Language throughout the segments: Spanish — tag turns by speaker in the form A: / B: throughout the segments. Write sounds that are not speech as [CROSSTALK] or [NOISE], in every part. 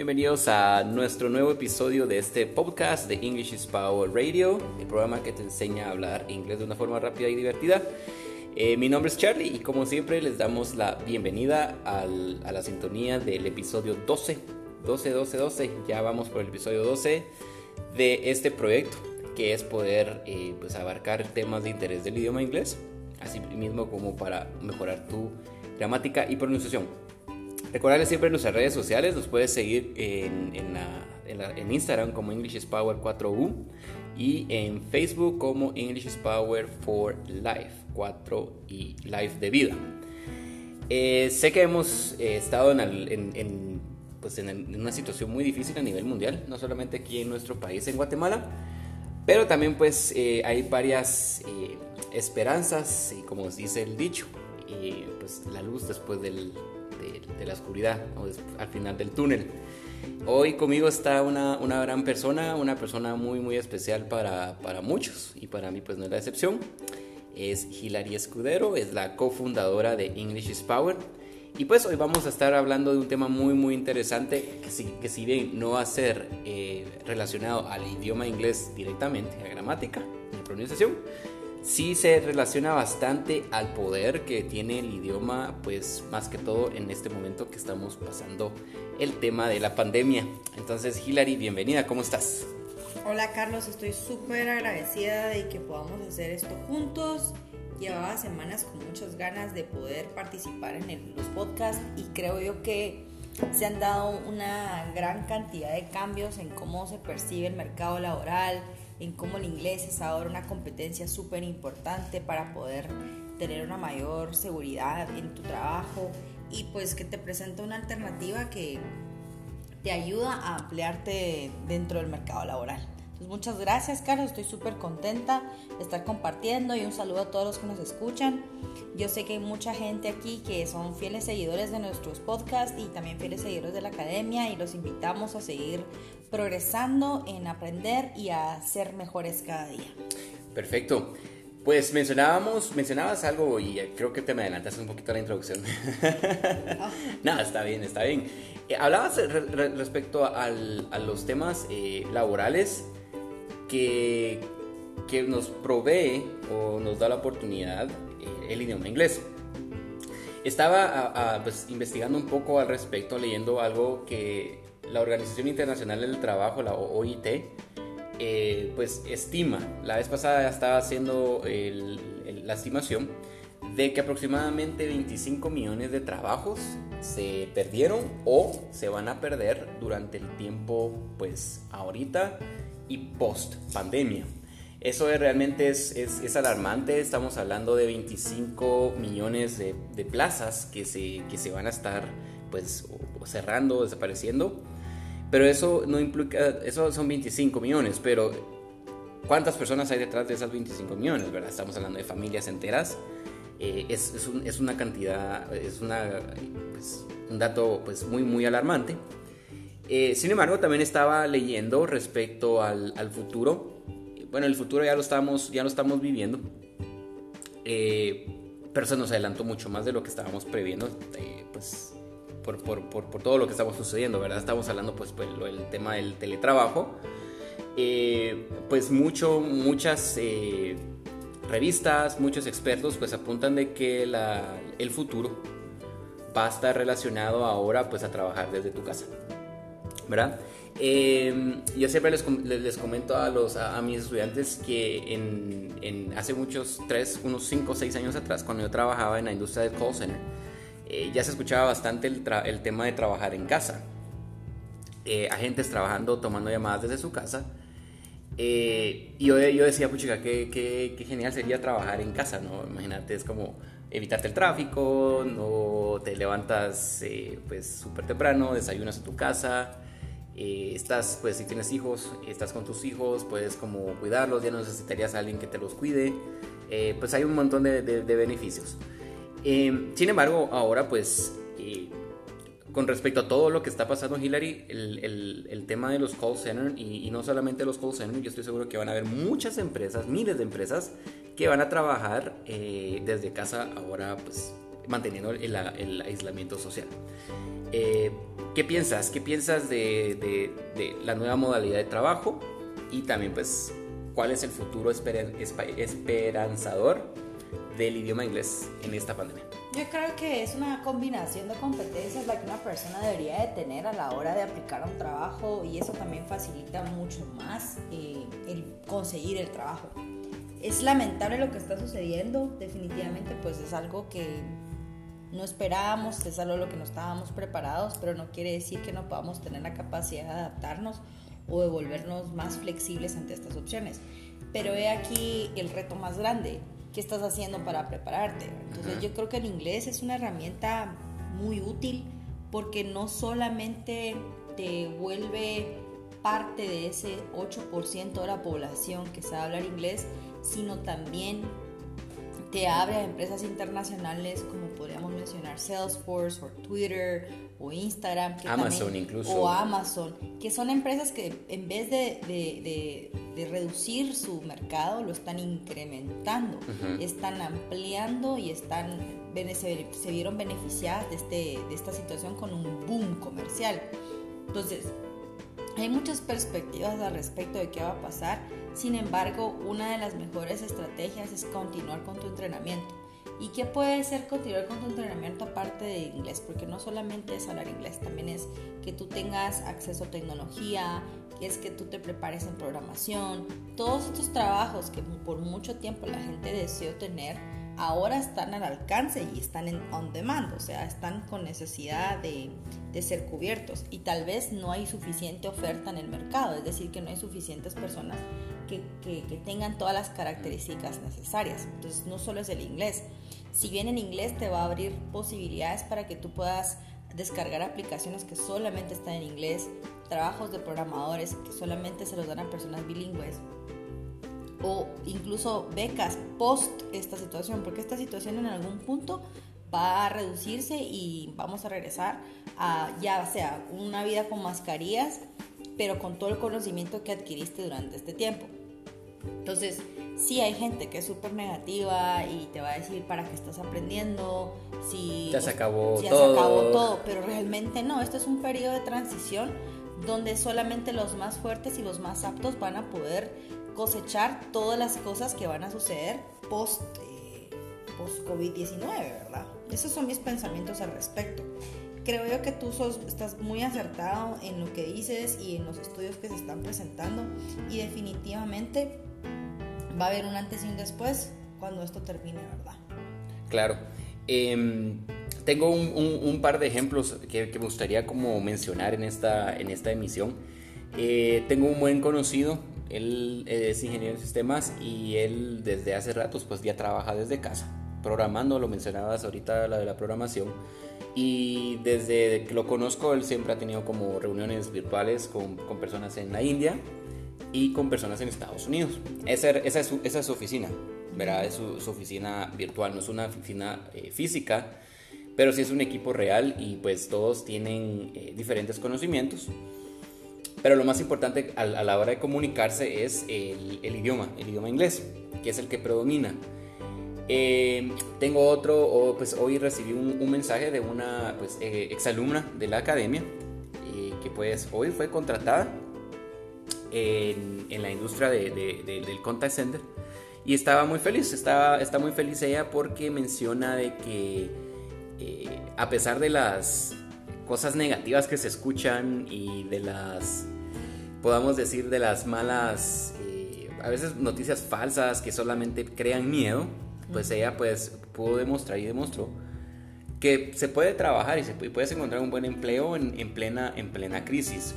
A: Bienvenidos a nuestro nuevo episodio de este podcast de English is Power Radio, el programa que te enseña a hablar inglés de una forma rápida y divertida. Eh, mi nombre es Charlie y como siempre les damos la bienvenida al, a la sintonía del episodio 12, 12, 12, 12. Ya vamos por el episodio 12 de este proyecto que es poder eh, pues abarcar temas de interés del idioma inglés, así mismo como para mejorar tu gramática y pronunciación. Recordarles siempre en nuestras redes sociales, nos puedes seguir en, Instagram como English is Power 4U y en Facebook como English is Power for Life 4 y Life de vida. Eh, sé que hemos eh, estado en, pues en, una situación muy difícil a nivel mundial, no solamente aquí en nuestro país, en Guatemala, pero también pues eh, hay varias esperanzas y como dice el dicho, pues la luz después del, de, la oscuridad o al final del túnel. Hoy conmigo está una, una, gran persona, una persona muy muy especial para, para muchos y para mí pues no es la excepción. Es Hilary Escudero, es la cofundadora de English is Power. Y pues hoy vamos a estar hablando de un tema muy muy interesante que si, que si bien no va a ser eh, relacionado al idioma inglés directamente, a gramática, a pronunciación, sí se relaciona bastante al poder que tiene el idioma, pues más que todo en este momento que estamos pasando el tema de la pandemia. Entonces, Hilary, bienvenida, ¿cómo estás?
B: Hola Carlos, estoy súper agradecida de que podamos hacer esto juntos. Llevaba semanas con muchas ganas de poder participar en los podcasts y creo yo que se han dado una gran cantidad de cambios en cómo se percibe el mercado laboral, en cómo el inglés es ahora una competencia súper importante para poder tener una mayor seguridad en tu trabajo y pues que te presenta una alternativa que te ayuda a ampliarte dentro del mercado laboral. Entonces muchas gracias Carlos, estoy súper contenta de estar compartiendo y un saludo a todos los que nos escuchan. Yo sé que hay mucha gente aquí que son fieles seguidores de nuestros podcasts y también fieles seguidores de la academia y los invitamos a seguir progresando en aprender y a ser mejores cada día.
A: Perfecto. Pues mencionábamos, mencionabas algo y creo que te me adelantas un poquito a la introducción. [LAUGHS] No, está bien, está bien. Eh, hablabas respecto a los temas eh, laborales que, nos provee o nos da la oportunidad eh, el idioma inglés. Estaba pues, investigando un poco al respecto, leyendo algo que la Organización Internacional del Trabajo, la OIT, eh, pues estima, la vez pasada estaba haciendo la estimación de que aproximadamente 25 millones de trabajos se perdieron o se van a perder durante el tiempo, pues ahorita y post pandemia. Eso realmente es, es, alarmante, estamos hablando de 25 millones de, de plazas que se, que se van a estar pues cerrando, desapareciendo. Pero eso no implica, eso son 25 millones, pero ¿cuántas personas hay detrás de esas 25 millones? ¿verdad? Estamos hablando de familias enteras. Eh, es, es, un, es, una cantidad, es una, pues, un dato pues, muy, muy alarmante. Eh, sin embargo, también estaba leyendo respecto al, al, futuro. Bueno, el futuro ya lo estamos, ya lo estamos viviendo. Eh, pero se nos adelantó mucho más de lo que estábamos previendo. pues por, todo lo que estamos sucediendo, ¿verdad? Estamos hablando pues, pues el tema del teletrabajo. Eh, pues mucho, muchas eh, revistas, muchos expertos pues apuntan de que la, el futuro va a estar relacionado ahora pues a trabajar desde tu casa, ¿verdad? Eh, yo siempre les, les, comento a, los, a, mis estudiantes que en, hace muchos, tres, unos 5 o 6 años atrás, cuando yo trabajaba en la industria del call center, eh, ya se escuchaba bastante el, el, tema de trabajar en casa. Eh, agentes trabajando, tomando llamadas desde su casa. Eh, y yo, yo, decía, puchica, qué, qué, qué, genial sería trabajar en casa, ¿no? Imagínate, es como evitarte el tráfico, no te levantas pues súper temprano, desayunas en tu casa, estás, pues si tienes hijos, estás con tus hijos, puedes como cuidarlos, ya no necesitarías a alguien que te los cuide, pues hay un montón de, beneficios. Em, sin embargo, ahora pues eh, con respecto a todo lo que está pasando Hillary, el, el, tema de los call centers y, no solamente los call centers, yo estoy seguro que van a haber muchas empresas, miles de empresas que van a trabajar eh, desde casa ahora pues manteniendo el, aislamiento social. Eh, ¿Qué piensas? ¿Qué piensas de, la nueva modalidad de trabajo? Y también, pues, ¿cuál es el futuro esperanzador del idioma inglés en esta pandemia?
B: Yo creo que es una combinación de competencias la que una persona debería de tener a la hora de aplicar un trabajo y eso también facilita mucho más eh, el conseguir el trabajo. Es lamentable lo que está sucediendo, definitivamente pues es algo que no esperábamos, es algo lo que no estábamos preparados, pero no quiere decir que no podamos tener la capacidad de adaptarnos o de volvernos más flexibles ante estas opciones. Pero he aquí el reto más grande, ¿qué estás haciendo para prepararte? Entonces yo creo que el inglés es una herramienta muy útil porque no solamente te vuelve parte de ese 8% de la población que sabe hablar inglés, sino también te abre a empresas internacionales como podríamos mencionar Salesforce o Twitter o Instagram.
A: Amazon incluso.
B: O Amazon, que son empresas que en vez de, de, de, reducir su mercado, lo están incrementando, están ampliando y están, se, se vieron beneficiadas de, este, de esta situación con un boom comercial. Entonces, hay muchas perspectivas al respecto de qué va a pasar sin embargo, una de las mejores estrategias es continuar con tu entrenamiento. ¿Y qué puede ser continuar con tu entrenamiento aparte de inglés? Porque no solamente es hablar inglés, también es que tú tengas acceso a tecnología, que es que tú te prepares en programación. Todos estos trabajos que por mucho tiempo la gente deseó tener, ahora están al alcance y están en on demand, o sea, están con necesidad de, de, ser cubiertos y tal vez no hay suficiente oferta en el mercado, es decir, que no hay suficientes personas que, que, que tengan todas las características necesarias. Entonces, no solo es el inglés, si bien en inglés te va a abrir posibilidades para que tú puedas descargar aplicaciones que solamente están en inglés, trabajos de programadores que solamente se los dan a personas bilingües o incluso becas post esta situación, porque esta situación en algún punto va a reducirse y vamos a regresar a ya sea una vida con mascarillas, pero con todo el conocimiento que adquiriste durante este tiempo. Entonces, sí hay gente que es súper negativa y te va a decir para qué estás aprendiendo, si
A: ya se acabó
B: ya
A: todo.
B: se acabó todo, pero realmente no, esto es un periodo de transición donde solamente los más fuertes y los más aptos van a poder cosechar todas las cosas que van a suceder post, eh, post COVID-19, ¿verdad? Esos son mis pensamientos al respecto. Creo yo que tú sos, estás muy acertado en lo que dices y en los estudios que se están presentando y definitivamente va a haber un antes y un después cuando esto termine, ¿verdad?
A: Claro. Em, tengo un, par de ejemplos que, me gustaría como mencionar en esta, en esta emisión. Eh, tengo un buen conocido él es ingeniero de sistemas y él desde hace ratos pues ya trabaja desde casa, programando, lo mencionabas ahorita la de la programación. Y desde que lo conozco, él siempre ha tenido como reuniones virtuales con, con personas en la India y con personas en Estados Unidos. Esa, esa, es, su, esa es su oficina, ¿verdad? Es su, oficina virtual, no es una oficina eh, física, pero sí es un equipo real y pues todos tienen eh, diferentes conocimientos. Pero lo más importante a, la hora de comunicarse es el, idioma, el idioma inglés, que es el que predomina. Eh, tengo otro, pues hoy recibí un, mensaje de una pues, eh, exalumna de la academia, eh, que pues hoy fue contratada en, la industria de, del contact center. Y estaba muy feliz, estaba, está muy feliz ella porque menciona de que a pesar de las cosas negativas que se escuchan y de las, podamos decir, de las malas, eh, a veces noticias falsas que solamente crean miedo, pues ella pues pudo demostrar y demostró que se puede trabajar y se puede, puedes encontrar un buen empleo en, en plena, en plena crisis.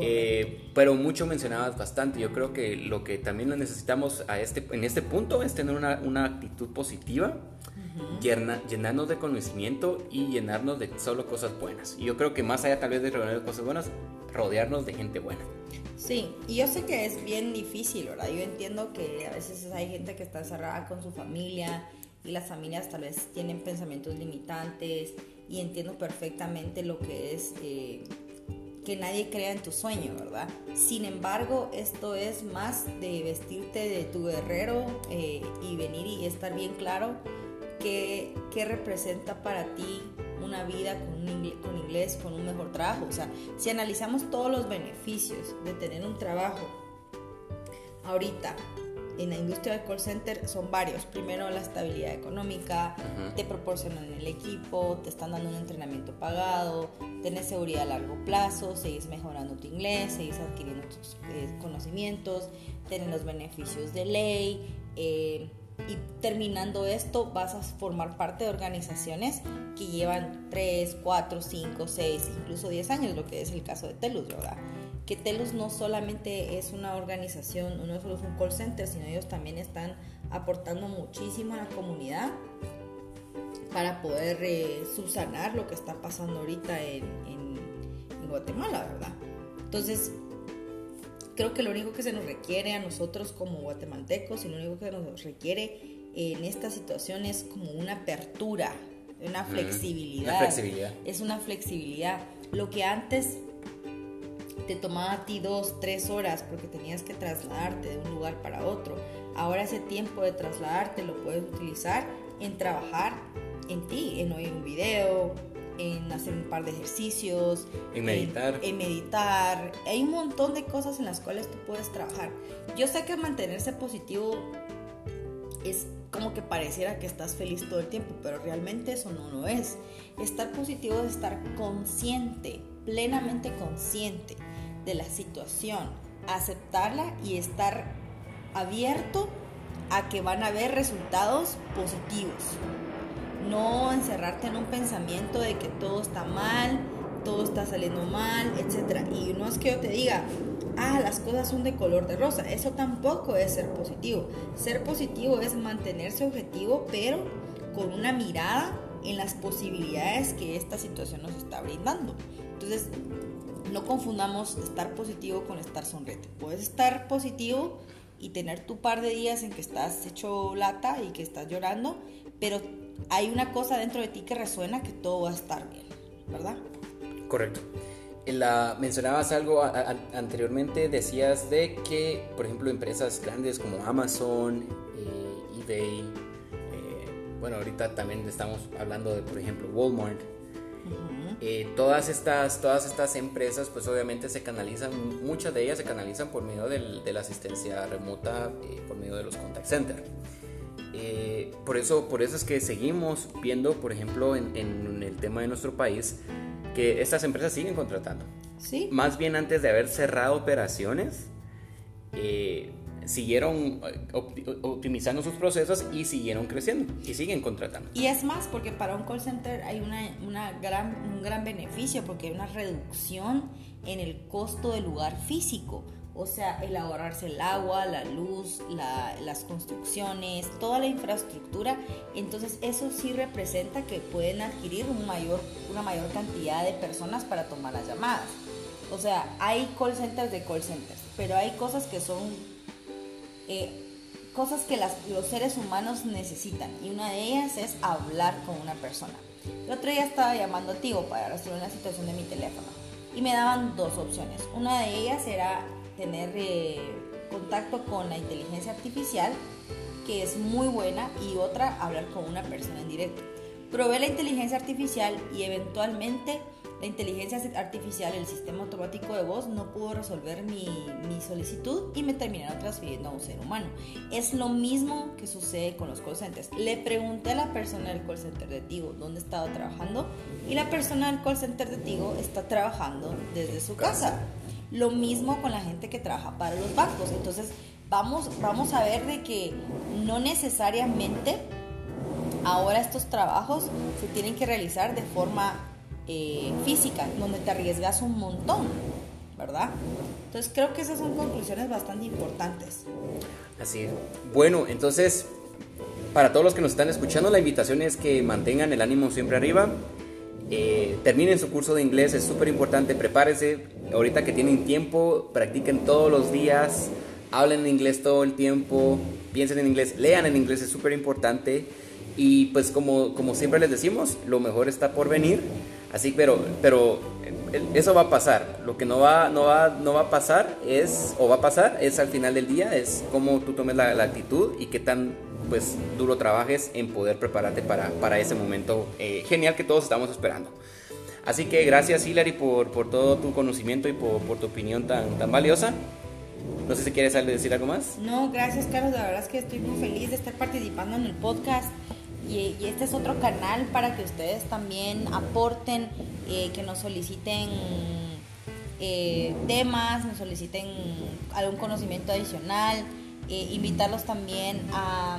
A: Eh, pero mucho mencionabas bastante. Yo creo que lo que también necesitamos a este, en este punto es tener una, una actitud positiva llenarnos de conocimiento y llenarnos de solo cosas buenas. Y yo creo que más allá tal vez de rodearnos de cosas buenas, rodearnos de gente buena.
B: Sí, y yo sé que es bien difícil, ¿verdad? Yo entiendo que a veces hay gente que está cerrada con su familia y las familias tal vez tienen pensamientos limitantes y entiendo perfectamente lo que es eh, que nadie crea en tu sueño, ¿verdad? Sin embargo, esto es más de vestirte de tu guerrero eh, y venir y estar bien claro qué, qué representa para ti una vida con, un inglés, con inglés, con un mejor trabajo. O sea, si analizamos todos los beneficios de tener un trabajo ahorita en la industria del call center son varios. Primero, la estabilidad económica, te proporcionan el equipo, te están dando un entrenamiento pagado, tienes seguridad a largo plazo, seguís mejorando tu inglés, seguís adquiriendo tus eh, conocimientos, tienes los beneficios de ley. Eh, y terminando esto vas a formar parte de organizaciones que llevan 3, 4, 5, 6, incluso 10 años, lo que es el caso de Telus, ¿verdad? Que Telus no solamente es una organización, no solo es un call center, sino ellos también están aportando muchísimo a la comunidad para poder eh, subsanar lo que está pasando ahorita en, en Guatemala, ¿verdad? Entonces, creo que lo único que se nos requiere a nosotros como guatemaltecos y lo único que nos requiere en esta situación es como una apertura, una flexibilidad.
A: flexibilidad.
B: Es una flexibilidad. Lo que antes te tomaba a ti dos, tres horas porque tenías que trasladarte de un lugar para otro. Ahora ese tiempo de trasladarte lo puedes utilizar en trabajar en ti, en oír un video, en hacer un par de ejercicios,
A: en meditar.
B: En, meditar. Hay un montón de cosas en las cuales tú puedes trabajar. Yo sé que mantenerse positivo es como que pareciera que estás feliz todo el tiempo, pero realmente eso no lo es. Estar positivo es estar consciente, plenamente consciente de la situación, aceptarla y estar abierto a que van a haber resultados positivos no encerrarte en un pensamiento de que todo está mal, todo está saliendo mal, etc. Y no es que yo te diga, ah, las cosas son de color de rosa, eso tampoco es ser positivo. Ser positivo es mantenerse objetivo, pero con una mirada en las posibilidades que esta situación nos está brindando. Entonces, no confundamos estar positivo con estar sonriente. Puedes estar positivo y tener tu par de días en que estás hecho lata y que estás llorando, pero hay una cosa dentro de ti que resuena que todo va a estar bien, ¿verdad?
A: Correcto. La, mencionabas algo anteriormente, decías de que, por ejemplo, empresas grandes como Amazon, eh, eBay, eh, bueno, ahorita también estamos hablando de, por ejemplo, Walmart. Eh, todas, estas, todas estas empresas, pues obviamente se canalizan, muchas de ellas se canalizan por medio de la asistencia remota, por medio de los contact centers. Eh, por, eso, por eso es que seguimos viendo, por ejemplo, en, el tema de nuestro país, que estas empresas siguen contratando.
B: Sí.
A: Más bien antes de haber cerrado operaciones, eh, siguieron eh, optimizando sus procesos y siguieron creciendo y siguen contratando.
B: Y es más, porque para un call center hay una, una gran, un gran beneficio, porque hay una reducción en el costo del lugar físico o sea, el ahorrarse el agua, la luz, las construcciones, toda la infraestructura. Entonces eso sí representa que pueden adquirir un mayor, una mayor cantidad de personas para tomar las llamadas. O sea, hay call centers de call centers, pero hay cosas que son eh, cosas que los seres humanos necesitan y una de ellas es hablar con una persona. El otro día estaba llamando a Tigo para resolver una situación de mi teléfono y me daban dos opciones. Una de ellas era tener eh, contacto con la inteligencia artificial, que es muy buena, y otra, hablar con una persona en directo. Probé la inteligencia artificial y eventualmente la inteligencia artificial, el sistema automático de voz, no pudo resolver mi, mi, solicitud y me terminaron transfiriendo a un ser humano. Es lo mismo que sucede con los call centers. Le pregunté a la persona del call center de Tigo dónde estaba trabajando y la persona del call center de Tigo está trabajando desde su casa. Lo mismo con la gente que trabaja para los bancos. Entonces, vamos, vamos a ver de que no necesariamente ahora estos trabajos se tienen que realizar de forma eh, física, donde te arriesgas un montón, ¿verdad? Entonces creo que esas son conclusiones bastante importantes.
A: Así es. Bueno, entonces, para todos los que nos están escuchando, la invitación es que mantengan el ánimo siempre arriba, eh, terminen su curso de inglés, es súper importante, prepárense, ahorita que tienen tiempo, practiquen todos los días, hablen en inglés todo el tiempo, piensen en inglés, lean en inglés, es súper importante. Y pues como, como siempre les decimos, lo mejor está por venir. Así, pero, pero eh, eso va a pasar. Lo que no va, no va, no va a pasar es, o va a pasar, es al final del día, es cómo tú tomes la, la actitud y qué tan pues duro trabajes en poder prepararte para, para ese momento eh, genial que todos estamos esperando. Así que gracias Hilary por, por todo tu conocimiento y por, por, tu opinión tan, tan valiosa. No sé si quieres decir algo más.
B: No, gracias Carlos, la verdad es que estoy muy feliz de estar participando en el podcast y, este es otro canal para que ustedes también aporten, eh, que nos soliciten eh, temas, nos soliciten algún conocimiento adicional, eh, invitarlos también a,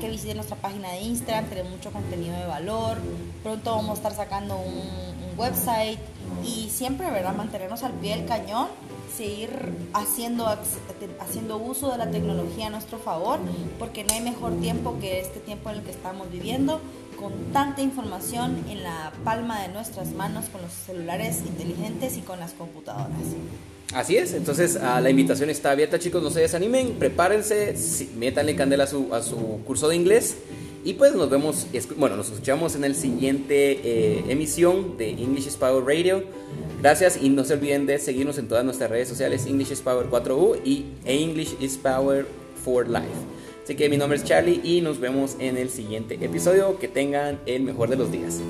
B: que visiten nuestra página de Instagram, tenemos mucho contenido de valor, pronto vamos a estar sacando un, un website y siempre, ¿verdad? Mantenernos al pie del cañón seguir haciendo, haciendo uso de la tecnología a nuestro favor, porque no hay mejor tiempo que este tiempo en el que estamos viviendo, con tanta información en la palma de nuestras manos, con los celulares inteligentes y con las computadoras.
A: Así es, entonces ah, la invitación está abierta chicos, no se desanimen, prepárense, métanle candela a su, a su curso de inglés y pues nos vemos, bueno, nos escuchamos en el siguiente eh, emisión de English is Power Radio. Gracias y no se olviden de seguirnos en todas nuestras redes sociales English is Power 4U y English is Power for Life. Así que mi nombre es Charlie y nos vemos en el siguiente episodio. Que tengan el mejor de los días.